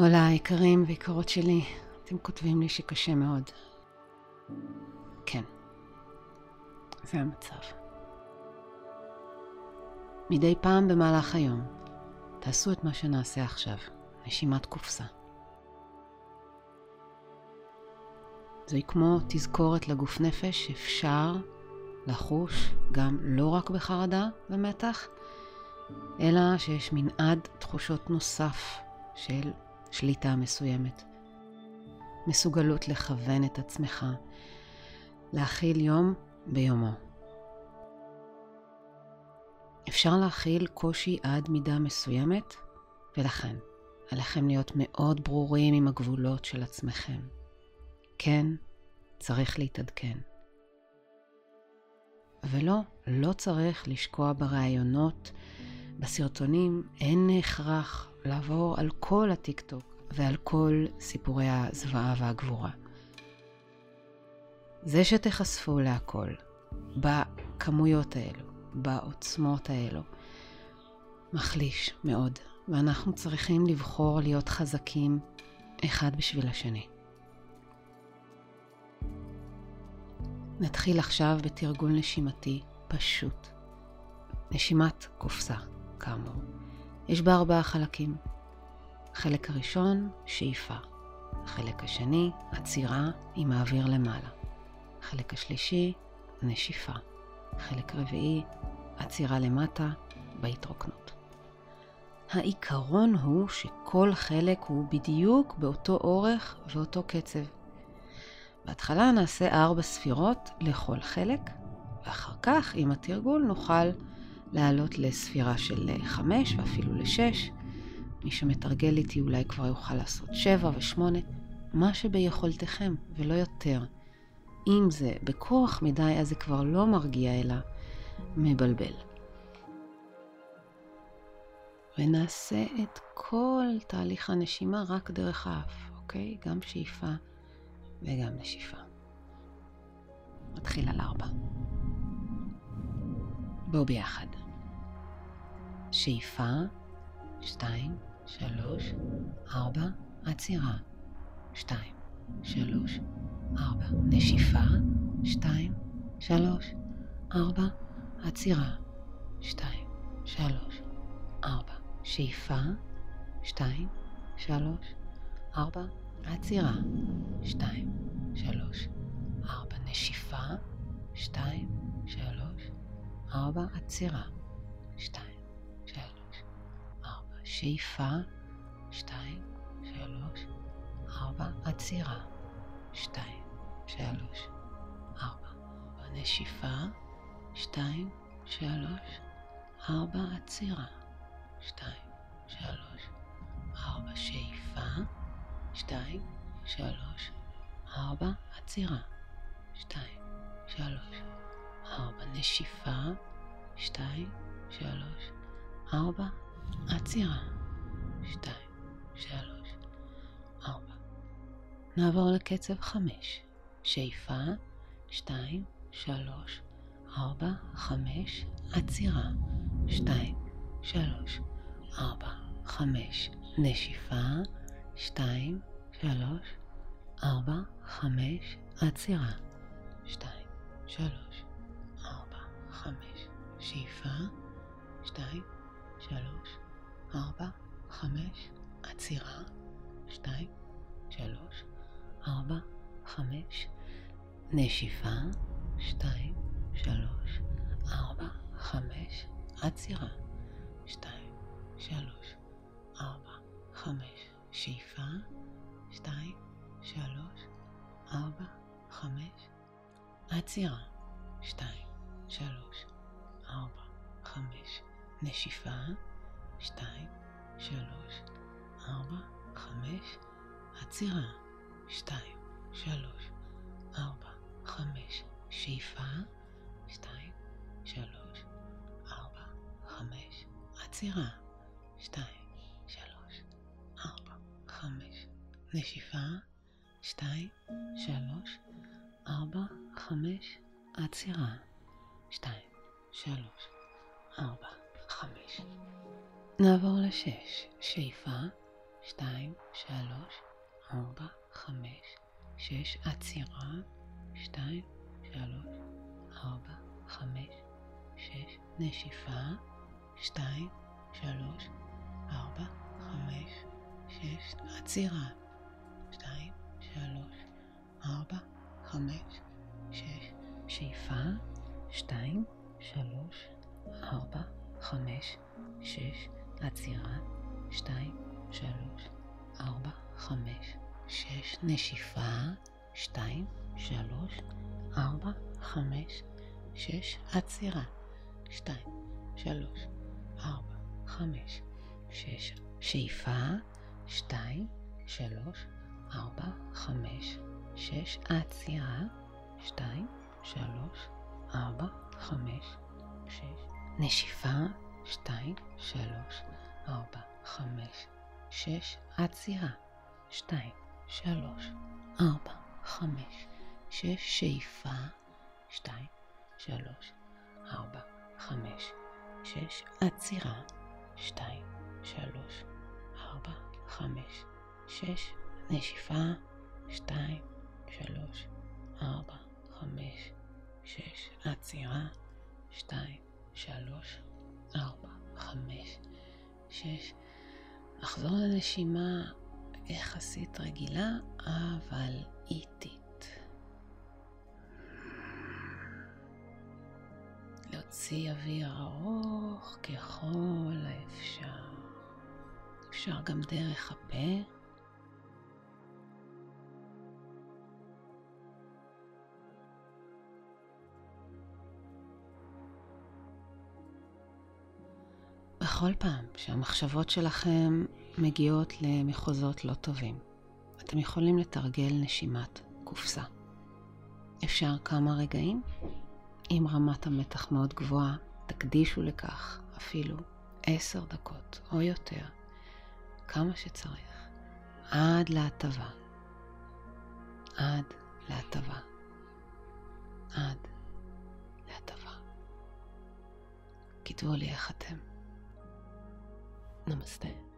הולה, יקרים ויקרות שלי, אתם כותבים לי שקשה מאוד. כן, זה המצב. מדי פעם במהלך היום, תעשו את מה שנעשה עכשיו, נשימת קופסה. זוהי כמו תזכורת לגוף נפש שאפשר לחוש גם לא רק בחרדה ומתח, אלא שיש מנעד תחושות נוסף של שליטה מסוימת. מסוגלות לכוון את עצמך, להכיל יום ביומו. אפשר להכיל קושי עד מידה מסוימת, ולכן עליכם להיות מאוד ברורים עם הגבולות של עצמכם. כן, צריך להתעדכן. ולא, לא צריך לשקוע ברעיונות, בסרטונים, אין הכרח לעבור על כל הטיקטוק ועל כל סיפורי הזוועה והגבורה. זה שתיחשפו להכל, בכמויות האלו, בעוצמות האלו, מחליש מאוד, ואנחנו צריכים לבחור להיות חזקים אחד בשביל השני. נתחיל עכשיו בתרגול נשימתי פשוט. נשימת קופסה, כאמור. יש בה ארבעה חלקים. החלק הראשון, שאיפה. החלק השני, עצירה עם האוויר למעלה. החלק השלישי, נשיפה. החלק רביעי, עצירה למטה בהתרוקנות. העיקרון הוא שכל חלק הוא בדיוק באותו אורך ואותו קצב. בהתחלה נעשה ארבע ספירות לכל חלק, ואחר כך, עם התרגול, נוכל לעלות לספירה של חמש ואפילו לשש. מי שמתרגל איתי אולי כבר יוכל לעשות שבע ושמונה, מה שביכולתכם ולא יותר. אם זה בכוח מדי, אז זה כבר לא מרגיע אלא מבלבל. ונעשה את כל תהליך הנשימה רק דרך האף, אוקיי? גם שאיפה וגם נשיפה. מתחיל על ארבע. בואו ביחד. שאיפה, שתיים, שלוש, ארבע, עצירה, שתיים, שלוש, ארבע, נשיפה, שתיים, שלוש, ארבע, עצירה, שתיים, שלוש, ארבע, שאיפה, שתיים, שלוש, ארבע, עצירה, שתיים, שלוש, ארבע, נשיפה, שתיים, שלוש, ארבע, עצירה, שאיפה, שתיים, שלוש, ארבע, עצירה, שתיים, שלוש, ארבע, נשיפה, שתיים, שלוש, ארבע, עצירה, שתיים, שלוש, ארבע, שאיפה, שתיים, שלוש, ארבע, עצירה, שתיים, שלוש, ארבע, נשיפה, שתיים, שלוש, ארבע, עצירה, שתיים, שלוש, ארבע. נעבור לקצב חמש, שאיפה, שתיים, שלוש, ארבע, חמש, עצירה, שתיים, שלוש, ארבע, חמש, נשיפה, שתיים, שלוש, ארבע, חמש, עצירה, שתיים, שלוש, ארבע, חמש, שאיפה, שתיים, שלוש, ארבע, חמש, עצירה, שתיים, שלוש, ארבע, חמש, נשיפה, שתיים, שלוש, ארבע, חמש, עצירה, שתיים, שלוש, ארבע, חמש, שאיפה, שתיים, שלוש, ארבע, חמש, עצירה, שתיים, שלוש, ארבע, חמש, נשיפה, שתיים, שלוש, ארבע, חמש, עצירה, שתיים, שלוש, ארבע, חמש, שאיפה, שתיים, שלוש, ארבע, חמש, עצירה, שתיים, שלוש, ארבע, חמש, נשיפה, שתיים, שלוש, ארבע, חמש, עצירה, שתיים, שלוש, ארבע, חמש. נעבור לשש, שאיפה, שתיים, שלוש, ארבע, חמש, שש, עצירה, שתיים, שלוש, ארבע, חמש, שש, נשיפה, שתיים, שלוש, ארבע, חמש, שש, עצירה, שתיים, שלוש, ארבע, חמש, שש, שאיפה, שתיים, שלוש, ארבע, חמש, שש, עצירה, שתיים, שלוש, ארבע, חמש, שש, נשיפה, שתיים, שלוש, ארבע, חמש, שש, עצירה, שתיים, שלוש, ארבע, חמש, שש, שאיפה, שתיים, שלוש, ארבע, חמש, שש, עצירה, שתיים, שלוש, ארבע, חמש, שש, נשיפה, שתיים, שלוש, ארבע, חמש, שש, עצירה, שתיים, שלוש, ארבע, חמש, שש, שאיפה, שתיים, שלוש, ארבע, חמש, שש, עצירה, שתיים, שלוש, ארבע, חמש, שש, נשיפה, שתיים, שלוש, ארבע, חמש, שש, עצירה, שתיים, שלוש, ארבע, חמש, שש. לחזור לנשימה יחסית רגילה, אבל איטית. להוציא אוויר ארוך ככל האפשר. אפשר גם דרך הפה. בכל פעם שהמחשבות שלכם מגיעות למחוזות לא טובים, אתם יכולים לתרגל נשימת קופסה. אפשר כמה רגעים? אם רמת המתח מאוד גבוהה, תקדישו לכך אפילו עשר דקות או יותר, כמה שצריך, עד להטבה. עד להטבה. עד להטבה. כתבו לי איך אתם. ナムステ。